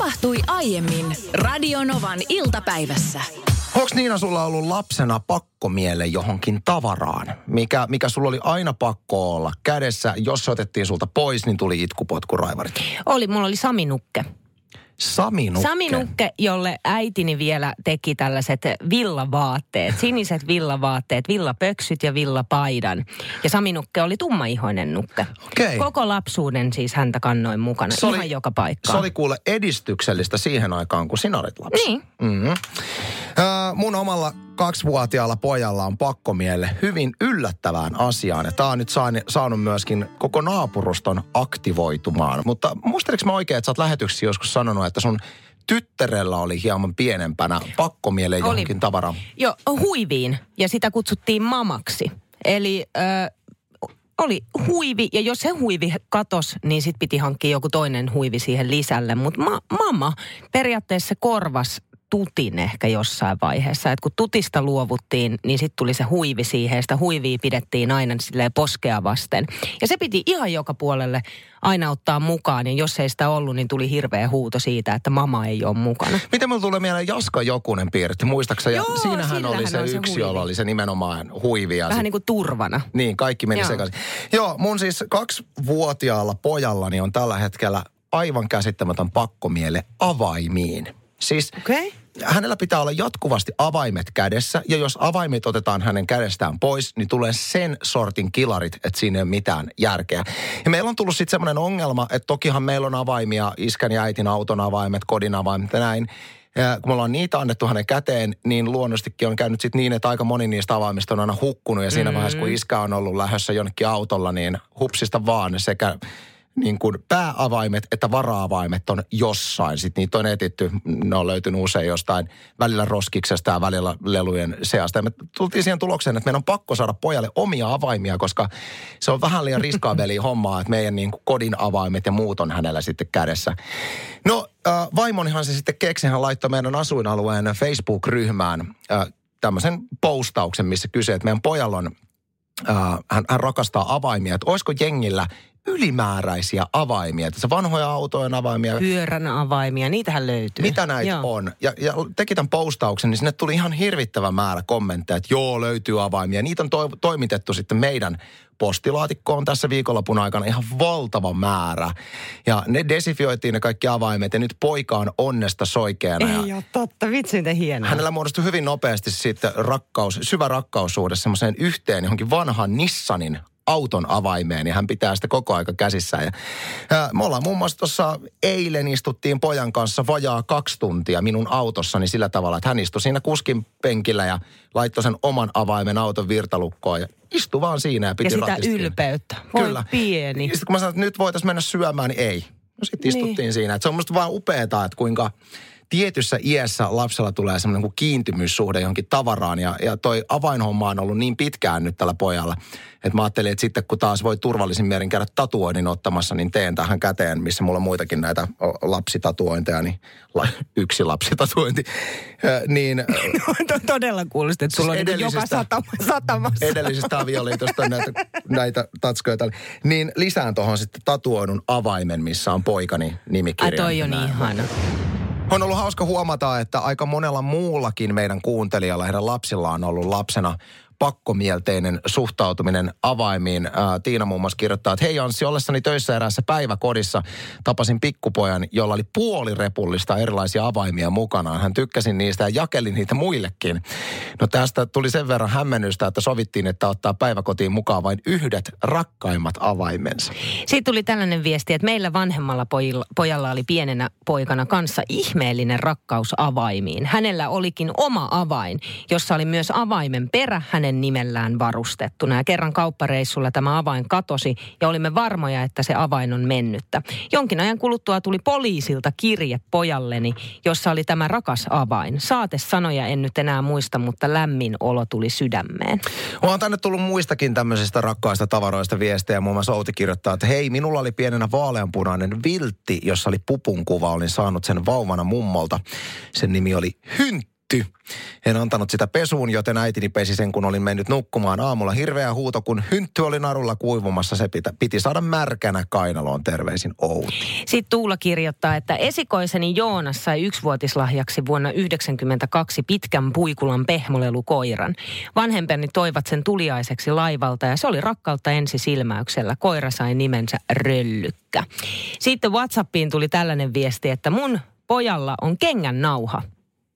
tapahtui aiemmin Radionovan iltapäivässä. Onko Niina sulla ollut lapsena pakkomielle johonkin tavaraan, mikä, mikä sulla oli aina pakko olla kädessä? Jos se otettiin sulta pois, niin tuli itkupotkuraivarit. Oli, mulla oli Sami Nukke. Sami Nukke. Sami Nukke, jolle äitini vielä teki tällaiset villavaatteet, siniset villavaatteet, villapöksyt ja villapaidan. Ja Sami Nukke oli tummaihoinen nukke. Okei. Koko lapsuuden siis häntä kannoin mukana, Se oli- ihan joka paikkaan. Se oli kuule edistyksellistä siihen aikaan, kun sinä olit lapsi. Niin. Mm-hmm. Äh, mun omalla kaksivuotiaalla pojalla on pakkomielle hyvin yllättävään asiaan. Ja tää on nyt saanut, myöskin koko naapuruston aktivoitumaan. Mutta muisteliko mä oikein, että sä oot joskus sanonut, että sun tyttärellä oli hieman pienempänä pakkomielle Oli. johonkin tavaraan? Joo, huiviin. Ja sitä kutsuttiin mamaksi. Eli ö, oli huivi, ja jos se huivi katos, niin sit piti hankkia joku toinen huivi siihen lisälle. Mutta ma- mama periaatteessa korvas tutin ehkä jossain vaiheessa. Että kun tutista luovuttiin, niin sitten tuli se huivi siihen. Ja sitä huivia pidettiin aina silleen poskea vasten. Ja se piti ihan joka puolelle aina ottaa mukaan. Ja jos ei sitä ollut, niin tuli hirveä huuto siitä, että mama ei ole mukana. Miten mulla tulee mieleen Jaska Jokunen piirretti, muistaksä? Ja Joo, siinähän oli se se yksi, huivi. jolla oli se nimenomaan huivi. Ja Vähän sit- niin kuin turvana. Niin, kaikki meni Joo. sekaisin. Joo, mun siis kaksivuotiaalla pojallani on tällä hetkellä aivan käsittämätön pakkomiele avaimiin. Siis. Okay. hänellä pitää olla jatkuvasti avaimet kädessä, ja jos avaimet otetaan hänen kädestään pois, niin tulee sen sortin kilarit, että siinä ei ole mitään järkeä. Ja meillä on tullut sitten semmoinen ongelma, että tokihan meillä on avaimia, iskän ja äitin auton avaimet, kodin avaimet ja näin. Ja kun me ollaan niitä annettu hänen käteen, niin luonnostikin on käynyt sitten niin, että aika moni niistä avaimista on aina hukkunut. Ja siinä mm. vaiheessa, kun iskä on ollut lähdössä jonnekin autolla, niin hupsista vaan sekä niin kuin pääavaimet että varaavaimet on jossain. Sitten niitä on etitty, ne on löytynyt usein jostain välillä roskiksesta ja välillä lelujen seasta. Ja me tultiin siihen tulokseen, että meidän on pakko saada pojalle omia avaimia, koska se on vähän liian riskaabeli hommaa, että meidän niin kuin kodin avaimet ja muut on hänellä sitten kädessä. No äh, vaimonihan se sitten keksi, hän laittoi meidän asuinalueen Facebook-ryhmään äh, tämmöisen postauksen, missä kysyy, että meidän pojalla on äh, hän, hän rakastaa avaimia, että olisiko jengillä ylimääräisiä avaimia, se vanhoja autojen avaimia, pyörän avaimia, niitähän löytyy. mitä näitä Joo. on. Ja, ja teki tämän postauksen, niin sinne tuli ihan hirvittävä määrä kommentteja, että joo, löytyy avaimia. Niitä on to, toimitettu sitten meidän postilaatikkoon tässä viikonlopun aikana ihan valtava määrä. Ja ne desifioitiin ne kaikki avaimet ja nyt poika on onnesta soikeana. ja Ei ole totta, vitsi miten hienoa. Hänellä muodostui hyvin nopeasti sitten rakkaus, syvä rakkaussuhde semmoiseen yhteen johonkin vanhan Nissanin auton avaimeen ja hän pitää sitä koko aika käsissään. Ja, ää, me ollaan muun muassa tuossa eilen istuttiin pojan kanssa vajaa kaksi tuntia minun autossani sillä tavalla, että hän istui siinä kuskin penkillä ja laittoi sen oman avaimen auton virtalukkoon ja istui vaan siinä ja piti ja sitä ylpeyttä. Voi Kyllä. pieni. Ja sitten kun mä sanoin, että nyt voitaisiin mennä syömään, niin ei. No sitten Niin. istuttiin siinä. Et se on musta vaan upeeta, että kuinka tietyssä iässä lapsella tulee semmoinen kuin kiintymyssuhde johonkin tavaraan. Ja, ja toi avainhomma on ollut niin pitkään nyt tällä pojalla, että mä ajattelin, että sitten kun taas voi turvallisin mielin käydä tatuoinnin ottamassa, niin teen tähän käteen, missä mulla on muitakin näitä lapsitatuointeja, niin la, yksi lapsitatuointi. Ö, niin To- Todella kuulosti, että sulla on niin joka edellisestä- satama, satamassa. edellisestä avioliitosta näitä, näitä tatskoja. tällä. Niin lisään tuohon sitten tatuoidun avaimen, missä on poikani Ai nimikirja. toi on ihana. On ollut hauska huomata, että aika monella muullakin meidän kuuntelijalla, heidän lapsilla on ollut lapsena pakkomielteinen suhtautuminen avaimiin. Ää, Tiina muun muassa kirjoittaa, että hei Anssi, ollessani töissä eräässä päiväkodissa tapasin pikkupojan, jolla oli puolirepullista erilaisia avaimia mukanaan. Hän tykkäsi niistä ja jakeli niitä muillekin. No tästä tuli sen verran hämmennystä, että sovittiin, että ottaa päiväkotiin mukaan vain yhdet rakkaimmat avaimensa. Siitä tuli tällainen viesti, että meillä vanhemmalla pojilla, pojalla oli pienenä poikana kanssa ihmeellinen rakkaus avaimiin. Hänellä olikin oma avain, jossa oli myös avaimen perä hänen nimellään varustettuna. Ja kerran kauppareissulla tämä avain katosi ja olimme varmoja, että se avain on mennyttä. Jonkin ajan kuluttua tuli poliisilta kirje pojalleni, jossa oli tämä rakas avain. Saatesanoja en nyt enää muista, mutta lämmin olo tuli sydämeen. On tänne tullut muistakin tämmöisistä rakkaista tavaroista viestejä. Muun muassa Outi kirjoittaa, että hei, minulla oli pienenä vaaleanpunainen viltti, jossa oli pupun kuva. Olin saanut sen vauvana mummolta. Sen nimi oli Hyntti. Hyntty. En antanut sitä pesuun, joten äitini pesi sen, kun olin mennyt nukkumaan aamulla. Hirveä huuto, kun hyntty oli narulla kuivumassa. Se pitä, piti saada märkänä kainaloon. Terveisin Outi. Sitten Tuula kirjoittaa, että esikoiseni Joonas sai yksivuotislahjaksi vuonna 1992 pitkän puikulan pehmolelukoiran. Vanhempeni toivat sen tuliaiseksi laivalta ja se oli rakkautta ensisilmäyksellä. Koira sai nimensä Röllykkä. Sitten WhatsAppiin tuli tällainen viesti, että mun pojalla on kengän nauha.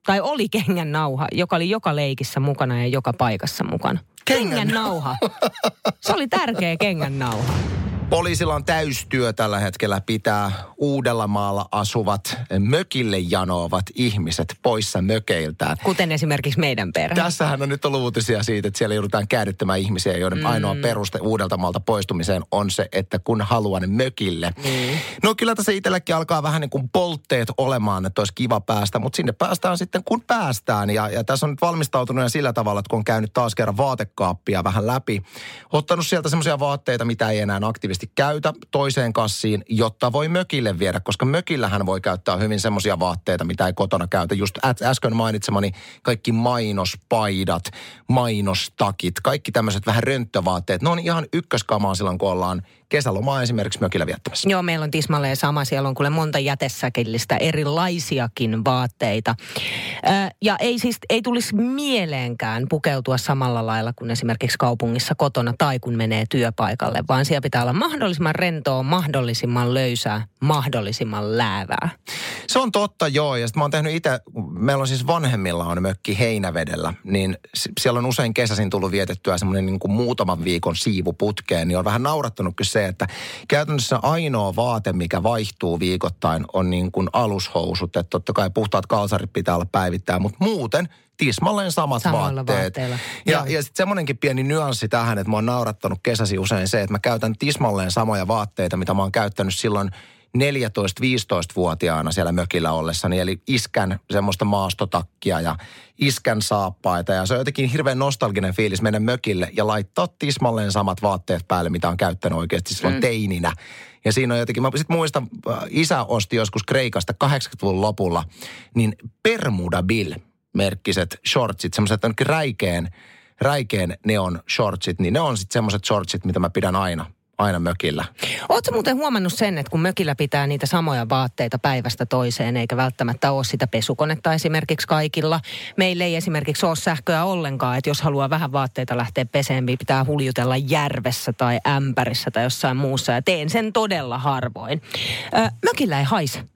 Tai oli kengän nauha, joka oli joka leikissä mukana ja joka paikassa mukana. Kengän Kengän nauha. Se oli tärkeä kengän nauha. Poliisilla on täystyö tällä hetkellä pitää Uudellamaalla asuvat mökille janoavat ihmiset poissa mökeiltään. Kuten esimerkiksi meidän perhe. Tässähän on nyt ollut uutisia siitä, että siellä joudutaan käännyttämään ihmisiä, joiden mm. ainoa peruste Uudeltamaalta poistumiseen on se, että kun haluan mökille. Mm. No kyllä tässä itselläkin alkaa vähän niin kuin poltteet olemaan, että olisi kiva päästä, mutta sinne päästään sitten kun päästään. Ja, ja tässä on nyt valmistautunut ja sillä tavalla, että kun on käynyt taas kerran vaatekaappia vähän läpi, ottanut sieltä semmoisia vaatteita, mitä ei enää aktiivisesti käytä toiseen kassiin, jotta voi mökille viedä, koska mökillähän voi käyttää hyvin semmoisia vaatteita, mitä ei kotona käytä. Just äsken mainitsemani kaikki mainospaidat, mainostakit, kaikki tämmöiset vähän rönttövaatteet. Ne on ihan ykköskamaa silloin, kun ollaan kesälomaa esimerkiksi mökillä viettämässä. Joo, meillä on tismalleen sama. Siellä on kuule monta jätesäkillistä erilaisiakin vaatteita. Ö, ja ei siis, ei tulisi mieleenkään pukeutua samalla lailla kuin esimerkiksi kaupungissa kotona tai kun menee työpaikalle, vaan siellä pitää olla mahdollisimman rentoa, mahdollisimman löysää, mahdollisimman läävää. Se on totta, joo. Ja sitten mä oon tehnyt itse, meillä on siis vanhemmilla on mökki Heinävedellä, niin siellä on usein kesäisin tullut vietettyä semmoinen niin muutaman viikon siivuputkeen, niin on vähän naurattanut kyllä se, että käytännössä ainoa vaate, mikä vaihtuu viikoittain, on niin kuin alushousut. Että totta kai puhtaat kalsarit pitää olla päivittää, mutta muuten tismalleen samat Samoilla vaatteet. vaatteilla. Ja, Joo. ja sitten semmoinenkin pieni nyanssi tähän, että mä oon naurattanut kesäsi usein se, että mä käytän tismalleen samoja vaatteita, mitä mä oon käyttänyt silloin 14-15-vuotiaana siellä mökillä ollessani. Eli iskän semmoista maastotakkia ja iskän saappaita. Ja se on jotenkin hirveän nostalginen fiilis mennä mökille ja laittaa tismalleen samat vaatteet päälle, mitä on käyttänyt oikeasti silloin mm. teininä. Ja siinä on jotenkin, mä sit muistan, äh, isä osti joskus Kreikasta 80-luvun lopulla, niin Bermuda Bill merkkiset shortsit, semmoiset ainakin räikeän, räikeän neon shortsit, niin ne on sitten semmoiset shortsit, mitä mä pidän aina, aina mökillä. Oletko muuten huomannut sen, että kun mökillä pitää niitä samoja vaatteita päivästä toiseen, eikä välttämättä ole sitä pesukonetta esimerkiksi kaikilla. Meillä ei esimerkiksi ole sähköä ollenkaan, että jos haluaa vähän vaatteita lähteä peseen, niin pitää huljutella järvessä tai ämpärissä tai jossain muussa. Ja teen sen todella harvoin. Ö, mökillä ei haise.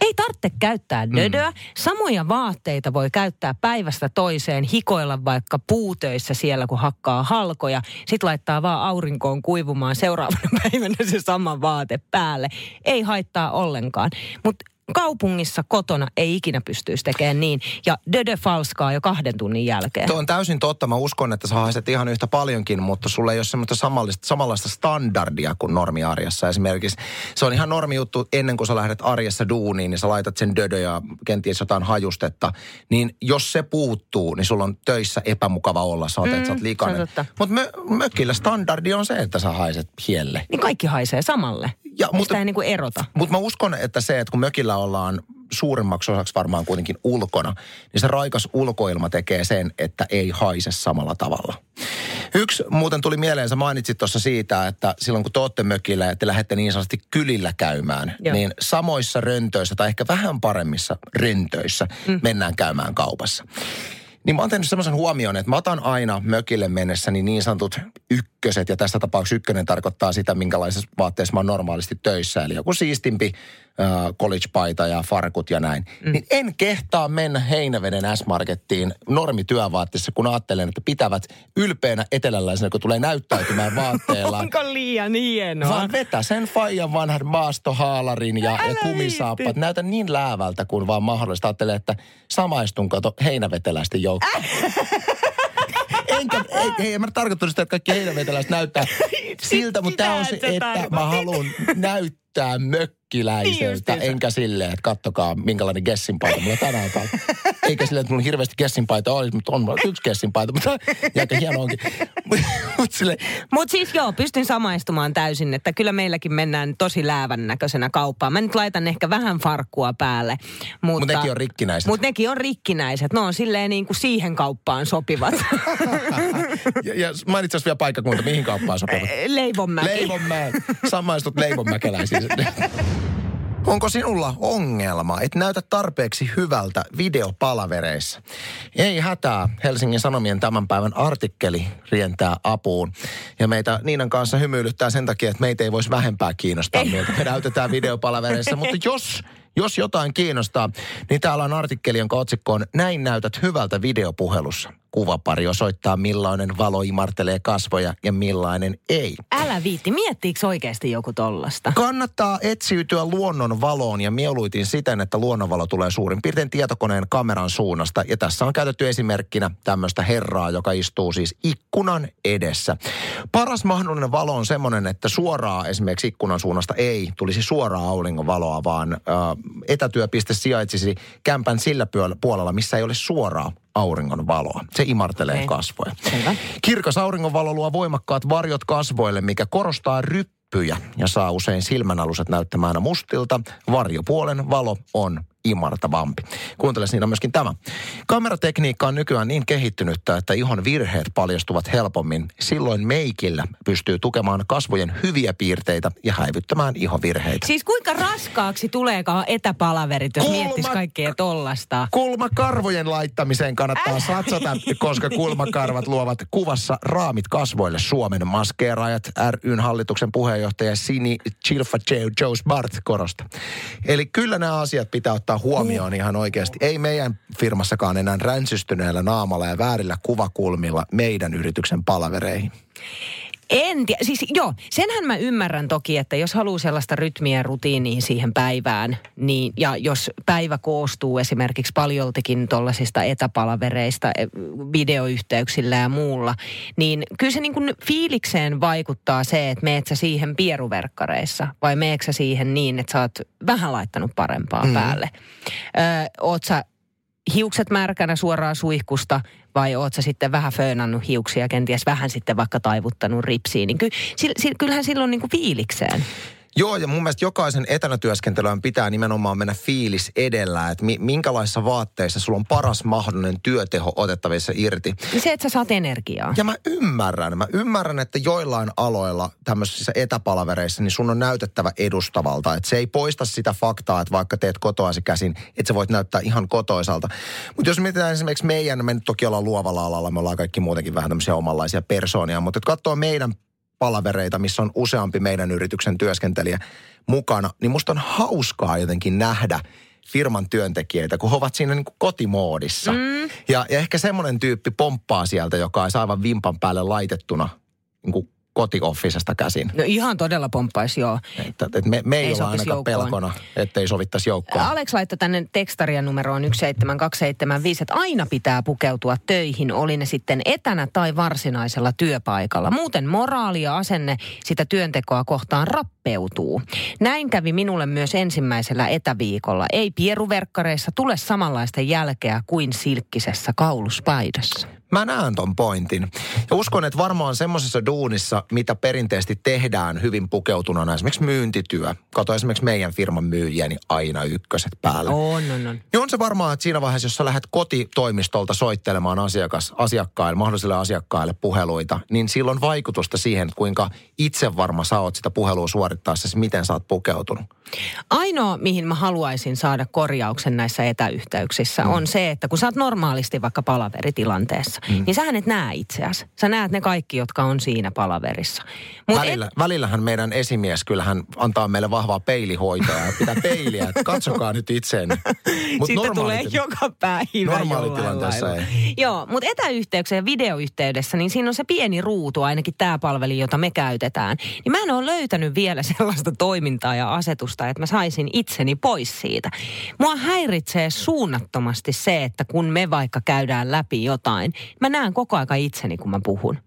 Ei tarvitse käyttää dödöä. Samoja vaatteita voi käyttää päivästä toiseen, hikoilla vaikka puutöissä siellä, kun hakkaa halkoja. Sitten laittaa vaan aurinkoon kuivumaan seuraavana päivänä se sama vaate päälle. Ei haittaa ollenkaan. Mutta kaupungissa kotona ei ikinä pystyisi tekemään niin. Ja dödö falskaa jo kahden tunnin jälkeen. Tuo on täysin totta. Mä uskon, että sä haiset ihan yhtä paljonkin, mutta sulla ei ole semmoista samanlaista, samanlaista standardia kuin normiarjessa. Esimerkiksi se on ihan normi juttu, ennen kuin sä lähdet arjessa duuniin, niin sä laitat sen dödö ja kenties jotain hajustetta. Niin jos se puuttuu, niin sulla on töissä epämukava olla. Sä oot, mm, että sä oot se likainen. Mutta mö, mökillä standardi on se, että sä haiset hielle. Niin kaikki haisee samalle. Ja, Sitä mutta- ei niinku erota. Mutta mä uskon, että se, että kun mökillä ollaan suurimmaksi osaksi varmaan kuitenkin ulkona, niin se raikas ulkoilma tekee sen, että ei haise samalla tavalla. Yksi muuten tuli mieleen, sä mainitsit tuossa siitä, että silloin kun te ootte mökillä ja te lähdette niin sanotusti kylillä käymään, Joo. niin samoissa röntöissä tai ehkä vähän paremmissa röntöissä mm. mennään käymään kaupassa. Niin mä oon tehnyt semmoisen huomioon, että mä otan aina mökille mennessäni niin sanotut ykköset, ja tässä tapauksessa ykkönen tarkoittaa sitä, minkälaisessa vaatteessa mä oon normaalisti töissä, eli joku siistimpi college-paita ja farkut ja näin. Mm. Niin en kehtaa mennä Heinäveden S-Markettiin normityövaatteessa, kun ajattelen, että pitävät ylpeänä eteläläisenä, kun tulee näyttäytymään vaatteella. Onko liian hienoa? Vaan vetä sen faijan vanhan maastohaalarin ja, ja kumisaappat. Näytä niin läävältä kuin vaan mahdollista. Ajattele, että samaistun kato heinäveteläisten joukkoon. Enkä, ei, ei, en mä tarkoittanut sitä, että kaikki heinäveteläiset näyttää siltä, mutta tämä on se, että mä haluan näyttää Niin mökkiläiseltä, justiinsa. enkä silleen, että kattokaa minkälainen gessinpaita mulla tänään on. Eikä silleen, että mulla hirveästi gessinpaita olisi, mutta on mulla yksi gessinpaita, mutta ja aika hieno onkin. Mut sille, Mutta siis joo, pystyn samaistumaan täysin, että kyllä meilläkin mennään tosi läävän näköisenä kauppaan. Mä nyt laitan ehkä vähän farkkua päälle. Mutta Mut nekin on rikkinäiset. Mutta nekin on rikkinäiset. Ne on silleen niin kuin siihen kauppaan sopivat. ja, ja mainitsi vielä paikkakunta, mihin kauppaan sopivat. Leivonmäki. Leivonmäen. Samaistut leivonmäkeläisiin. Onko sinulla ongelma, että näytä tarpeeksi hyvältä videopalavereissa? Ei hätää. Helsingin Sanomien tämän päivän artikkeli rientää apuun. Ja meitä Niinan kanssa hymyilyttää sen takia, että meitä ei voisi vähempää kiinnostaa, miltä me näytetään videopalavereissa. Mutta jos jos jotain kiinnostaa, niin täällä on artikkeli, jonka otsikko on Näin näytät hyvältä videopuhelussa. Kuvapari osoittaa, millainen valo imartelee kasvoja ja millainen ei. Älä viitti, miettiikö oikeasti joku tollasta? Kannattaa etsiytyä luonnon valoon ja mieluitin siten, että luonnonvalo tulee suurin piirtein tietokoneen kameran suunnasta. Ja tässä on käytetty esimerkkinä tämmöistä herraa, joka istuu siis ikkunan edessä. Paras mahdollinen valo on semmoinen, että suoraa esimerkiksi ikkunan suunnasta ei tulisi suoraa auringonvaloa, vaan äh, etätyöpiste sijaitsisi kämpän sillä puolella, missä ei ole suoraa auringon valoa. Se imartelee Okei. kasvoja. Selvä. Kirkas auringonvalo luo voimakkaat varjot kasvoille, mikä korostaa ryppyjä ja saa usein silmänaluset näyttämään mustilta. Varjopuolen valo on imartavampi. Kuuntele siinä myöskin tämä. Kameratekniikka on nykyään niin kehittynyttä, että ihon virheet paljastuvat helpommin. Silloin meikillä pystyy tukemaan kasvojen hyviä piirteitä ja häivyttämään ihovirheitä. Siis kuinka raskaaksi tuleekaan etäpalaverit, jos Kulma- miettis kaikkea tollasta? Kulmakarvojen laittamiseen kannattaa satsata, koska kulmakarvat luovat kuvassa raamit kasvoille Suomen maskeeraajat ryn hallituksen puheenjohtaja Sini Chilfa Joe Smart korosta. Eli kyllä nämä asiat pitää ottaa huomioon ihan oikeasti. Ei meidän firmassakaan enää ränsystyneellä naamalla ja väärillä kuvakulmilla meidän yrityksen palavereihin. En tiedä. Siis joo, senhän mä ymmärrän toki, että jos haluaa sellaista rytmiä ja rutiiniin siihen päivään, niin, ja jos päivä koostuu esimerkiksi paljoltikin tuollaisista etäpalavereista, e, videoyhteyksillä ja muulla, niin kyllä se niin kuin fiilikseen vaikuttaa se, että meet sä siihen pieruverkkareissa, vai meet sä siihen niin, että sä oot vähän laittanut parempaa mm. päälle. Ö, oot sä hiukset märkänä suoraan suihkusta vai oot sä sitten vähän föönannut hiuksia, kenties vähän sitten vaikka taivuttanut ripsiin, niin ky, sil, sil, kyllähän silloin niin kuin fiilikseen. Joo, ja mun mielestä jokaisen etänä työskentelyyn pitää nimenomaan mennä fiilis edellä, että mi- minkälaisissa vaatteissa sulla on paras mahdollinen työteho otettavissa irti. Se, että sä saat energiaa. Ja mä ymmärrän, mä ymmärrän, että joillain aloilla tämmöisissä etäpalavereissa, niin sun on näytettävä edustavalta. Että se ei poista sitä faktaa, että vaikka teet kotoasi käsin, että sä voit näyttää ihan kotoisalta. Mutta jos mietitään esimerkiksi meidän, me nyt toki ollaan luovalla alalla, me ollaan kaikki muutenkin vähän tämmöisiä omanlaisia persoonia, mutta että katsoo meidän palavereita, missä on useampi meidän yrityksen työskentelijä mukana, niin musta on hauskaa jotenkin nähdä firman työntekijöitä, kun he ovat siinä niin kuin kotimoodissa. Mm. Ja, ja ehkä semmoinen tyyppi pomppaa sieltä, joka olisi aivan vimpan päälle laitettuna niin kuin kotioffisesta käsin. No ihan todella pomppaisi, joo. Että, että me, me ei, Ei olla sopisi ainakaan joukkoon. pelkona, ettei sovittaisi joukkoon. Alex laittoi tänne tekstaria numeroon 17275, että aina pitää pukeutua töihin, oli ne sitten etänä tai varsinaisella työpaikalla. Muuten moraali ja asenne sitä työntekoa kohtaan rappeutuu. Näin kävi minulle myös ensimmäisellä etäviikolla. Ei pieruverkkareissa tule samanlaista jälkeä kuin silkkisessä kauluspaidassa. Mä näen ton pointin. Ja uskon, että varmaan semmoisessa duunissa, mitä perinteisesti tehdään hyvin pukeutunana, esimerkiksi myyntityö. Kato esimerkiksi meidän firman myyjiä, niin aina ykköset päällä. On, on, on. Niin on se varmaan, että siinä vaiheessa, jos sä lähdet kotitoimistolta soittelemaan asiakas, asiakkaille, mahdollisille asiakkaille puheluita, niin sillä on vaikutusta siihen, kuinka itse varma sä oot sitä puhelua suorittaessa, miten sä oot pukeutunut. Ainoa, mihin mä haluaisin saada korjauksen näissä etäyhteyksissä, mm. on se, että kun sä oot normaalisti vaikka palaveritilanteessa, mm. niin sähän et näe itseäsi. Sä näet ne kaikki, jotka on siinä palaverissa. Mut Välillä, et... Välillähän meidän esimies kyllähän antaa meille vahvaa peilihoitoa ja pitää peiliä, että katsokaa nyt itseenne. Mut Siitä tulee normaalit- joka päivä Normaalitilanteessa ei. Joo, mutta etäyhteyksessä ja videoyhteydessä, niin siinä on se pieni ruutu, ainakin tämä palveli, jota me käytetään. Niin mä en ole löytänyt vielä sellaista toimintaa ja asetusta, että mä saisin itseni pois siitä. Mua häiritsee suunnattomasti se, että kun me vaikka käydään läpi jotain, mä näen koko aika itseni, kun mä puhun.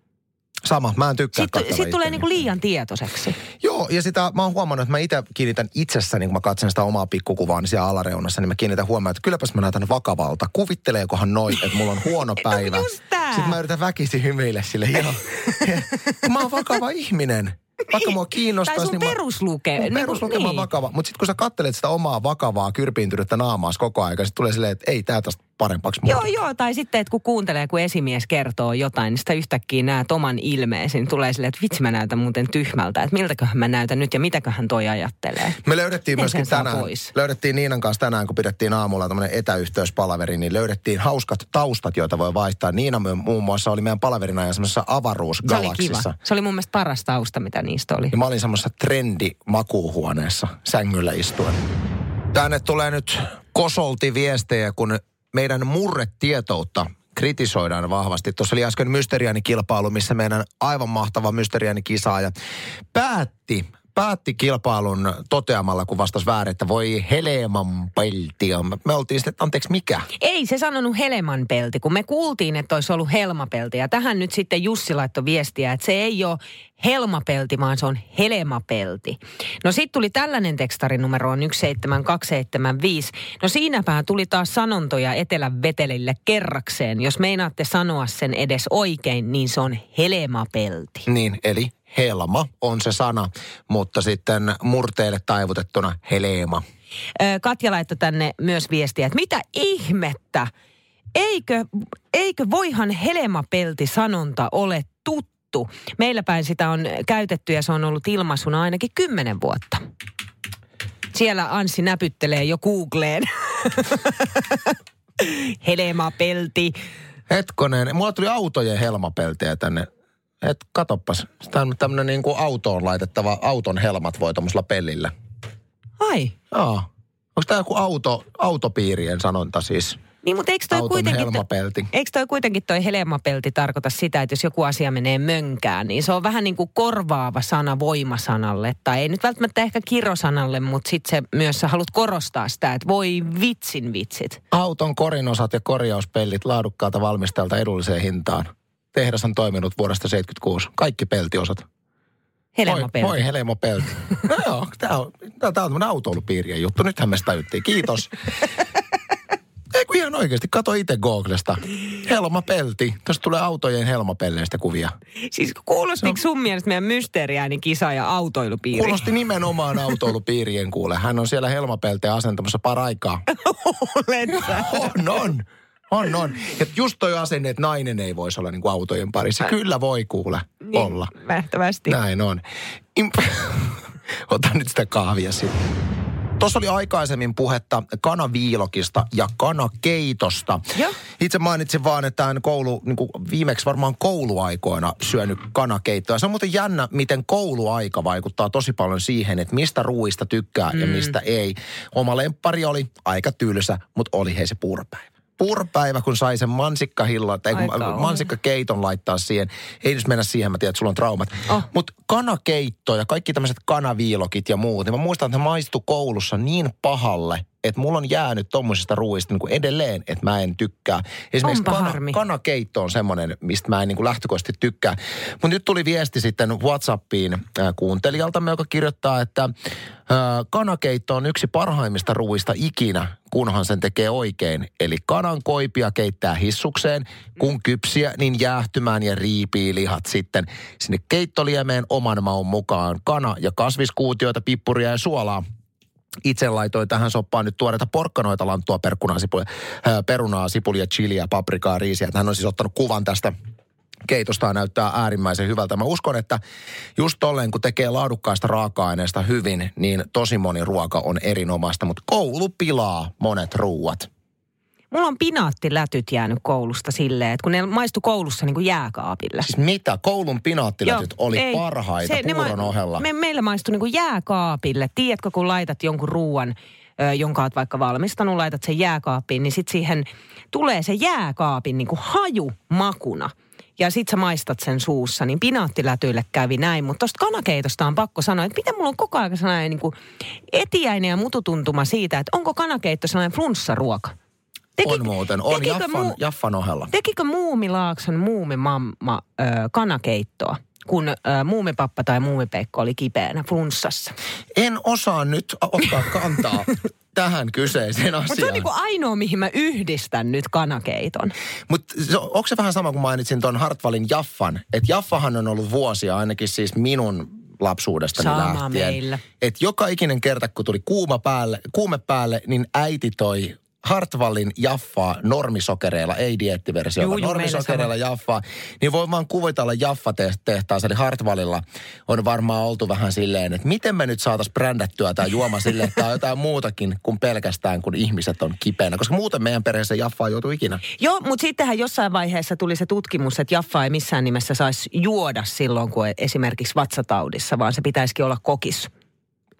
Sama, mä en tykkää Sitten sit tulee niinku liian tietoiseksi. Joo, ja sitä mä oon huomannut, että mä itse kiinnitän itsessäni, kun mä katson sitä omaa pikkukuvaa, niin siellä alareunassa, niin mä kiinnitän huomioon, että kylläpäs mä näytän vakavalta. Kuvitteleekohan noin, että mulla on huono päivä. just tää. Sitten mä yritän väkisin hymyillä sille, joo. mä oon vakava ihminen. Vaikka mua kiinnostaisi, Tai sun niin perusluke. Mun niin peruslukema niin. vakava. Mutta sitten kun sä kattelet sitä omaa vakavaa, kyrpiintynyttä naamaas koko ajan, sitten tulee silleen, että ei tää tästä parempaksi muuta. Joo, joo, tai sitten, että kun kuuntelee, kun esimies kertoo jotain, niin sitä yhtäkkiä näet oman ilmeesi, niin tulee silleen, että vitsi mä näytän muuten tyhmältä, että miltäköhän mä näytän nyt ja mitäköhän toi ajattelee. Me löydettiin Miten myöskin tänään, pois? löydettiin Niinan kanssa tänään, kun pidettiin aamulla tämmöinen etäyhteyspalaveri, niin löydettiin hauskat taustat, joita voi vaihtaa. Niina muun muassa oli meidän palaverina ja semmoisessa Se oli avaruusgalaksissa. kiva. Se oli mun mielestä paras tausta, mitä niistä oli. Ja mä olin semmoisessa trendimakuuhuoneessa sängyllä istuen. Tänne tulee nyt kosolti viestejä, kun meidän murretietoutta kritisoidaan vahvasti. Tuossa oli äsken Mysteriani-kilpailu, missä meidän aivan mahtava Mysteriani-kisaaja päätti päätti kilpailun toteamalla, kun vastasi väärin, että voi Heleman peltiä. Me oltiin sitten, että anteeksi, mikä? Ei se sanonut Helemanpelti, kun me kuultiin, että olisi ollut Helmapelti. Ja tähän nyt sitten Jussi laittoi viestiä, että se ei ole Helmapelti, vaan se on Helemapelti. No sitten tuli tällainen tekstari numeroon 17275. No siinäpä tuli taas sanontoja Etelän vetelille kerrakseen. Jos meinaatte sanoa sen edes oikein, niin se on Helemapelti. Niin, eli helma on se sana, mutta sitten murteelle taivutettuna helema. Katja laittoi tänne myös viestiä, että mitä ihmettä, eikö, eikö voihan Helemapelti sanonta ole tuttu? Meillä päin sitä on käytetty ja se on ollut ilmaisuna ainakin kymmenen vuotta. Siellä Anssi näpyttelee jo Googleen. Helemapelti. Hetkonen, mulla tuli autojen helmapeltejä tänne. Et katoppas, tämä on tämmönen niin kuin autoon laitettava auton helmat voi tuommoisella pellillä. Ai. Joo. Onko tämä joku auto, autopiirien sanonta siis? Niin, mutta eikö toi Auton kuitenkin... helmapelti. Eikö toi kuitenkin toi helemapelti tarkoita sitä, että jos joku asia menee mönkään, niin se on vähän niin kuin korvaava sana voimasanalle. Tai ei nyt välttämättä ehkä kirosanalle, mutta sitten se myös sä haluat korostaa sitä, että voi vitsin vitsit. Auton korinosat ja korjauspellit laadukkaalta valmistajalta edulliseen hintaan. Tehdas on toiminut vuodesta 76. Kaikki peltiosat. Helemapelti. Moi, moi helemopelti. No joo, tämä on, tää on autoilupiirien juttu. Nythän me sitä tajuttiin. Kiitos. Ei kun ihan oikeasti, kato itse Googlesta. Helmapelti. Tuossa tulee autojen helmapelleistä kuvia. Siis kuulostiko sun mielestä meidän mysteeriääni kisa ja autoilupiiri? Kuulosti nimenomaan autoilupiirien kuule. Hän on siellä helmapelteä asentamassa paraikaa. Olet sä. On, on. On, on. Ja just toi asenne, että nainen ei voisi olla niin kuin autojen parissa. Kyllä voi kuule olla. Nähtävästi. Näin on. Imp- Ota nyt sitä kahvia sitten. Tuossa oli aikaisemmin puhetta kanaviilokista ja kanakeitosta. Joo. Itse mainitsin vaan, että hän koulu, niin kuin viimeksi varmaan kouluaikoina syönyt kanakeittoa. Se on muuten jännä, miten kouluaika vaikuttaa tosi paljon siihen, että mistä ruuista tykkää mm. ja mistä ei. Oma lemppari oli aika tylsä, mutta oli he se puuropäivä. Puuropäivä, kun sai sen mansikkahilla, tai Ai kun mansikkakeiton laittaa siihen. Ei nyt mennä siihen, mä tiedän, että sulla on traumat. Oh. Mutta kanakeitto ja kaikki tämmöiset kanaviilokit ja muut, niin mä muistan, että ne maistu koulussa niin pahalle, että mulla on jäänyt tommosista ruuista niin kuin edelleen, että mä en tykkää. Esimerkiksi Onpa kana, harmi. kanakeitto on semmoinen, mistä mä en niin kuin lähtökohtaisesti tykkää. Mutta nyt tuli viesti sitten Whatsappiin äh, kuuntelijaltamme, joka kirjoittaa, että äh, kanakeitto on yksi parhaimmista ruuista ikinä, kunhan sen tekee oikein. Eli kanan koipia keittää hissukseen, kun kypsiä, niin jäähtymään ja riipii lihat sitten sinne keittoliemeen oman maun mukaan. Kana ja kasviskuutioita, pippuria ja suolaa itse laitoin tähän soppaan nyt tuoreita porkkanoita, lanttua, perkunaa, sipulia, ää, perunaa, sipulia, chiliä, paprikaa, riisiä. Hän on siis ottanut kuvan tästä keitostaan näyttää äärimmäisen hyvältä. Mä uskon, että just tolleen, kun tekee laadukkaista raaka-aineista hyvin, niin tosi moni ruoka on erinomaista, mutta koulu pilaa monet ruuat. Mulla on pinaattilätyt jäänyt koulusta silleen, että kun ne maistu koulussa niin kuin jääkaapille. Siis mitä? Koulun pinaattilätyt oli ei. parhaita ne puuron ma- ohella. Me, meillä maistui niin kuin jääkaapille. Tiedätkö, kun laitat jonkun ruuan, jonka oot vaikka valmistanut, laitat sen jääkaappiin, niin sitten siihen tulee se jääkaapin niin kuin haju makuna. Ja sit sä maistat sen suussa, niin pinaattilätyille kävi näin. Mutta tosta kanakeitosta on pakko sanoa, että miten mulla on koko ajan sellainen niin kuin etiäinen ja mututuntuma siitä, että onko kanakeitto sellainen flunssaruoka. On muuten, on tekikö Jaffan, muu- Jaffan ohella. Tekikö Muumilaakson muumimamma ö, kanakeittoa, kun ö, muumipappa tai muumipeikko oli kipeänä flunssassa? En osaa nyt ottaa kantaa tähän kyseiseen Mutta se on asiaan. niinku ainoa, mihin mä yhdistän nyt kanakeiton. Mutta onko se vähän sama kuin mainitsin tuon Hartwallin Jaffan? Että Jaffahan on ollut vuosia ainakin siis minun lapsuudestani Sama lähtien. meillä. Että joka ikinen kerta, kun tuli kuuma päälle, kuume päälle, niin äiti toi Hartwallin Jaffaa normisokereilla, ei diettiversio, Juu, vaan normisokereilla Jaffaa. Niin voi vaan kuvitella Jaffa-tehtaassa, eli Hartwallilla on varmaan oltu vähän silleen, että miten me nyt saataisiin brändättyä tämä juoma silleen, että tämä on jotain muutakin kuin pelkästään, kun ihmiset on kipeänä. Koska muuten meidän perheessä Jaffaa joutuu ikinä. Joo, mutta sittenhän jossain vaiheessa tuli se tutkimus, että Jaffa ei missään nimessä saisi juoda silloin, kun esimerkiksi vatsataudissa, vaan se pitäisikin olla kokis.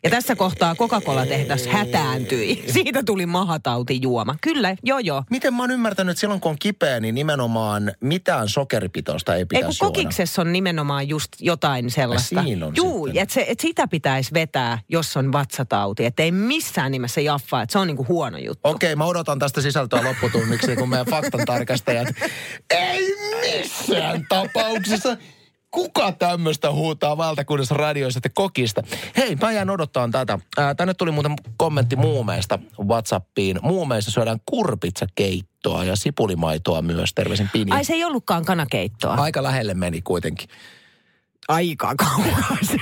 Ja tässä kohtaa Coca-Cola-tehdas hätääntyi. Siitä tuli mahatautijuoma. Kyllä, joo joo. Miten mä oon ymmärtänyt, että silloin kun on kipeä, niin nimenomaan mitään sokeripitoista ei Ei kun pitäisi kokiksessa on nimenomaan just jotain sellaista. siinä on Juu, että et sitä pitäisi vetää, jos on vatsatauti. Että ei missään nimessä jaffaa, että se on niinku huono juttu. Okei, mä odotan tästä sisältöä lopputunniksi, kun meidän faktan tarkastajat. Ei missään tapauksessa. Kuka tämmöistä huutaa valtakunnassa radioissa että kokista? Hei, mä jään odottaa tätä. Ää, tänne tuli muuten kommentti muumeista WhatsAppiin. Muumeissa syödään kurpitsakeittoa ja sipulimaitoa myös. Terveisin Pinja. Ai se ei ollutkaan kanakeittoa. Aika lähelle meni kuitenkin. Aika kauas.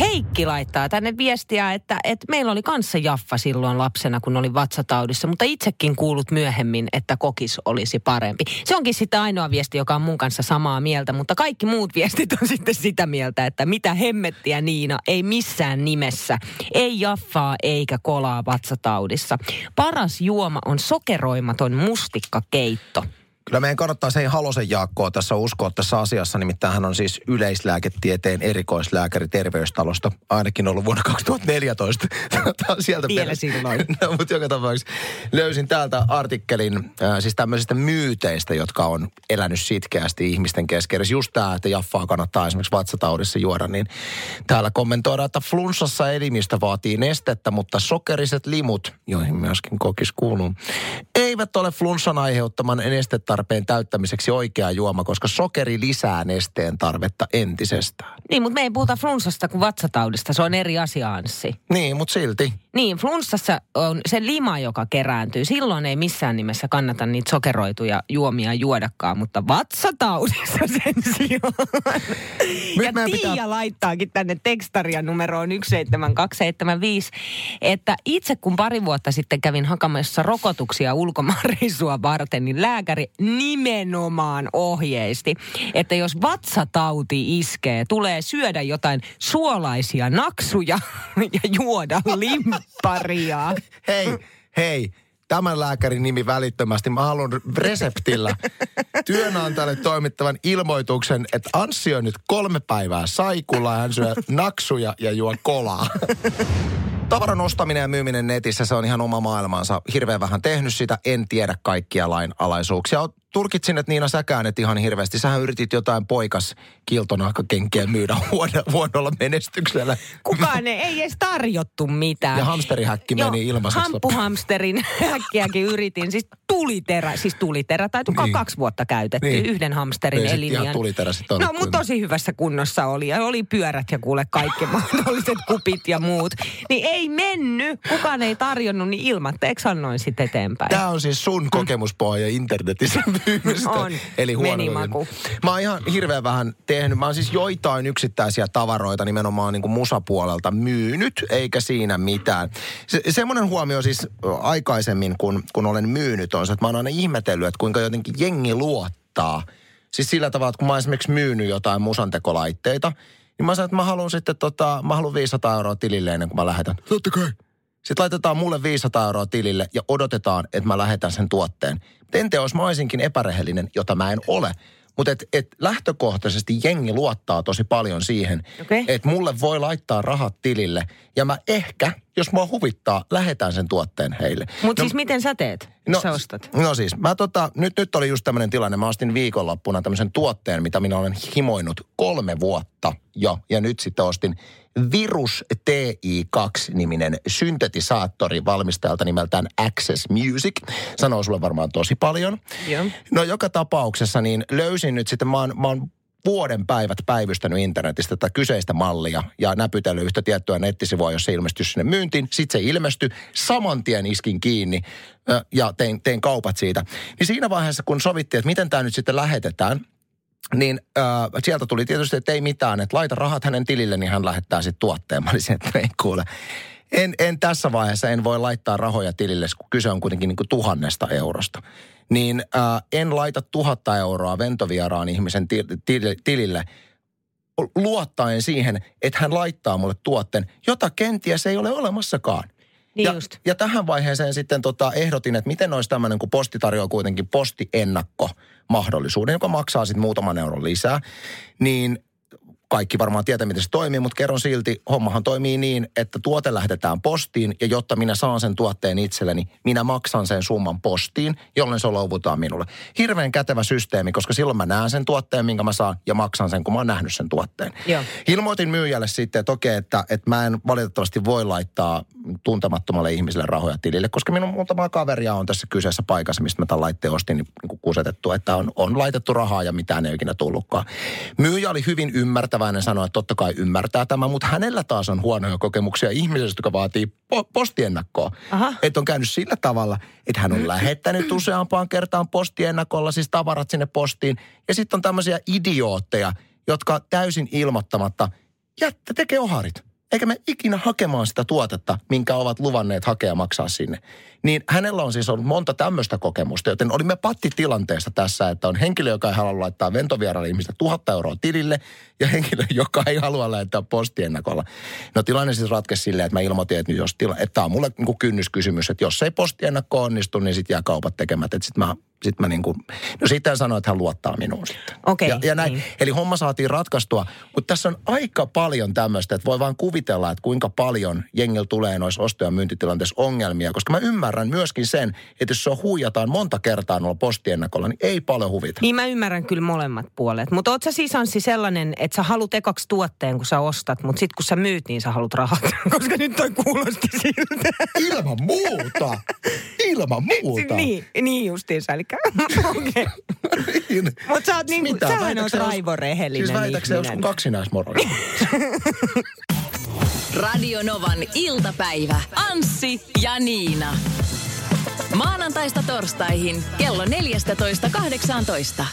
Heikki laittaa tänne viestiä, että, että meillä oli kanssa Jaffa silloin lapsena, kun oli vatsataudissa, mutta itsekin kuulut myöhemmin, että kokis olisi parempi. Se onkin sitten ainoa viesti, joka on mun kanssa samaa mieltä, mutta kaikki muut viestit on sitten sitä mieltä, että mitä hemmettiä Niina, ei missään nimessä. Ei Jaffaa eikä kolaa vatsataudissa. Paras juoma on sokeroimaton mustikkakeitto. Kyllä meidän kannattaa se Halosen Jaakkoa tässä uskoa tässä asiassa. Nimittäin hän on siis yleislääketieteen erikoislääkäri terveystalosta. Ainakin ollut vuonna 2014. Tämä on sieltä Vielä perä- silloin. no, mutta joka tapauksessa löysin täältä artikkelin äh, siis tämmöisistä myyteistä, jotka on elänyt sitkeästi ihmisten kesken. Just tämä, että jaffaa kannattaa esimerkiksi vatsataudissa juoda, niin täällä kommentoidaan, että flunssassa elimistä vaatii nestettä, mutta sokeriset limut, joihin myöskin kokis kuuluu, eivät ole flunssan aiheuttaman nestetarpeen täyttämiseksi oikea juoma, koska sokeri lisää nesteen tarvetta entisestään. Niin, mutta me ei puhuta flunssasta kuin vatsataudista. Se on eri asia, Anssi. Niin, mutta silti. Niin, flunssassa on se lima, joka kerääntyy. Silloin ei missään nimessä kannata niitä sokeroituja juomia juodakaan, mutta vatsataudissa sen sijaan. Nyt ja Tiia pitää- laittaakin tänne tekstaria numeroon 17275, että itse kun pari vuotta sitten kävin hakemassa rokotuksia ulkomaanreissua varten, niin lääkäri nimenomaan ohjeisti, että jos vatsatauti iskee, tulee syödä jotain suolaisia naksuja ja juoda limpparia. Hei, hei, tämän lääkärin nimi välittömästi. Mä haluan reseptillä työnantajalle toimittavan ilmoituksen, että Anssi on nyt kolme päivää saikulla hän syö naksuja ja juo kolaa. Tavaran ostaminen ja myyminen netissä, se on ihan oma maailmansa. Hirveän vähän tehnyt sitä, en tiedä kaikkia lainalaisuuksia. Turkitsin, että Niina säkään et ihan hirveästi. Sähän yritit jotain poikas kiltonahkakenkiä myydä huono, huonolla menestyksellä. Kukaan ei, ei edes tarjottu mitään. Ja hamsterihäkki meni ilmaiseksi. Hamppuhamsterin häkkiäkin yritin. Siis tuliterä, siis tuliterä, tai Niin. kaksi vuotta käytetty Niin. yhden hamsterin Ei ihan tuliterä sit No, mutta tosi hyvässä kunnossa oli. Ja oli pyörät ja kuule kaikki mahdolliset kupit ja muut. Niin ei mennyt. Kukaan ei tarjonnut, niin ilmatteeksi annoin sitten eteenpäin. Tämä on siis sun kokemuspohja internetissä myymistä. On. Eli huono. Mä oon ihan hirveän vähän tehnyt. Mä oon siis joitain yksittäisiä tavaroita nimenomaan niin kuin musapuolelta myynyt, eikä siinä mitään. Se, semmoinen huomio siis aikaisemmin, kun, kun olen myynyt, on se, että mä oon aina ihmetellyt, että kuinka jotenkin jengi luottaa. Siis sillä tavalla, että kun mä oon esimerkiksi myynyt jotain musantekolaitteita, niin mä sanon, että mä haluan sitten tota, mä haluan 500 euroa tilille ennen kuin mä lähetän. Totta kai. Sitten laitetaan mulle 500 euroa tilille ja odotetaan, että mä lähetän sen tuotteen. Entä jos mä olisinkin epärehellinen, jota mä en ole. Mutta et, et lähtökohtaisesti jengi luottaa tosi paljon siihen, Okei. että mulle voi laittaa rahat tilille. Ja mä ehkä, jos mua huvittaa, lähetän sen tuotteen heille. Mutta No- siis miten sä teet? No, sä ostat? No siis, mä tota, nyt, nyt oli just tämmöinen tilanne. Mä ostin viikonloppuna tämmöisen tuotteen, mitä minä olen himoinut kolme vuotta jo. Ja nyt sitten ostin Virus TI2-niminen syntetisaattori valmistajalta nimeltään Access Music. Sanoo sulle varmaan tosi paljon. Joo. No joka tapauksessa niin löysin nyt sitten, mä oon, mä oon vuoden päivät päivystänyt internetistä tätä kyseistä mallia ja näpytellyt yhtä tiettyä nettisivua, jos se ilmestyy sinne myyntiin. Sitten se ilmestyi, saman tien iskin kiinni ja tein, tein kaupat siitä. Niin siinä vaiheessa, kun sovittiin, että miten tämä nyt sitten lähetetään, niin äh, sieltä tuli tietysti, että ei mitään, että laita rahat hänen tilille, niin hän lähettää sitten tuotteen. Mä olisin, että ei kuule. En, en tässä vaiheessa, en voi laittaa rahoja tilille, kun kyse on kuitenkin niin kuin tuhannesta eurosta. Niin äh, en laita tuhatta euroa ventovieraan ihmisen til, til, tilille luottaen siihen, että hän laittaa mulle tuotteen, jota kenties ei ole olemassakaan. Niin ja, just. ja tähän vaiheeseen sitten tota ehdotin, että miten olisi tämmöinen, kun posti tarjoaa kuitenkin postiennakko mahdollisuuden, joka maksaa sitten muutaman euron lisää, niin kaikki varmaan tietää, miten se toimii, mutta kerron silti, hommahan toimii niin, että tuote lähetetään postiin ja jotta minä saan sen tuotteen itselleni, minä maksan sen summan postiin, jolloin se luovutaan minulle. Hirveän kätevä systeemi, koska silloin mä näen sen tuotteen, minkä mä saan ja maksan sen, kun mä oon nähnyt sen tuotteen. Joo. Ilmoitin myyjälle sitten, että okei, että, että mä en valitettavasti voi laittaa tuntemattomalle ihmiselle rahoja tilille, koska minun muutama kaveria on tässä kyseessä paikassa, mistä mä tämän laitteen ostin, niin niin kuin kusetettu, että on, on laitettu rahaa ja mitään ei ikinä tullutkaan. Myyjä oli hyvin ymmärtäväinen, sanoi, että totta kai ymmärtää tämä, mutta hänellä taas on huonoja kokemuksia ihmisestä, joka vaatii po- postiennakkoa. Aha. Että on käynyt sillä tavalla, että hän on lähettänyt useampaan kertaan postiennakolla siis tavarat sinne postiin. Ja sitten on tämmöisiä idiootteja, jotka täysin ilmoittamatta jättä tekee oharit. Eikä me ikinä hakemaan sitä tuotetta, minkä ovat luvanneet hakea maksaa sinne. Niin hänellä on siis ollut monta tämmöistä kokemusta, joten olimme pattitilanteesta tässä, että on henkilö, joka ei halua laittaa ventovieraille ihmistä tuhatta euroa tilille ja henkilö, joka ei halua laittaa postiennakolla. No tilanne siis ratkesi silleen, että mä ilmoitin, että, jos tila, että tämä on mulle niin kynnyskysymys, että jos ei postiennakko onnistu, niin sitten jää kaupat tekemättä. Että sitten mä, sit mä niin kuin, no sitten hän sanoi, että hän luottaa minuun sitten. Okei, ja, ja näin. niin. Eli homma saatiin ratkaistua, mutta tässä on aika paljon tämmöistä, että voi vaan kuvitella, että kuinka paljon jengillä tulee noissa osto- ja myyntitilanteissa ongelmia, koska mä ymmärrän myöskin sen, että jos se huijataan monta kertaa noilla postiennakolla, niin ei paljon huvita. Niin mä ymmärrän kyllä molemmat puolet. Mutta oot sä siis Anssi sellainen, että sä haluat ekaksi tuotteen, kun sä ostat, mutta sit kun sä myyt, niin sä haluat rahat. Koska nyt toi kuulosti siltä. Ilman muuta! Ilman muuta! niin, niin justiinsa. Eli okei. Niin. Mutta sä oot niinku, Mitä? sähän oot jos- raivorehellinen Siis väitätkö sä joskus kaksinaismorali? Radio Novan iltapäivä. Anssi ja Niina. Maanantaista torstaihin kello 14.18.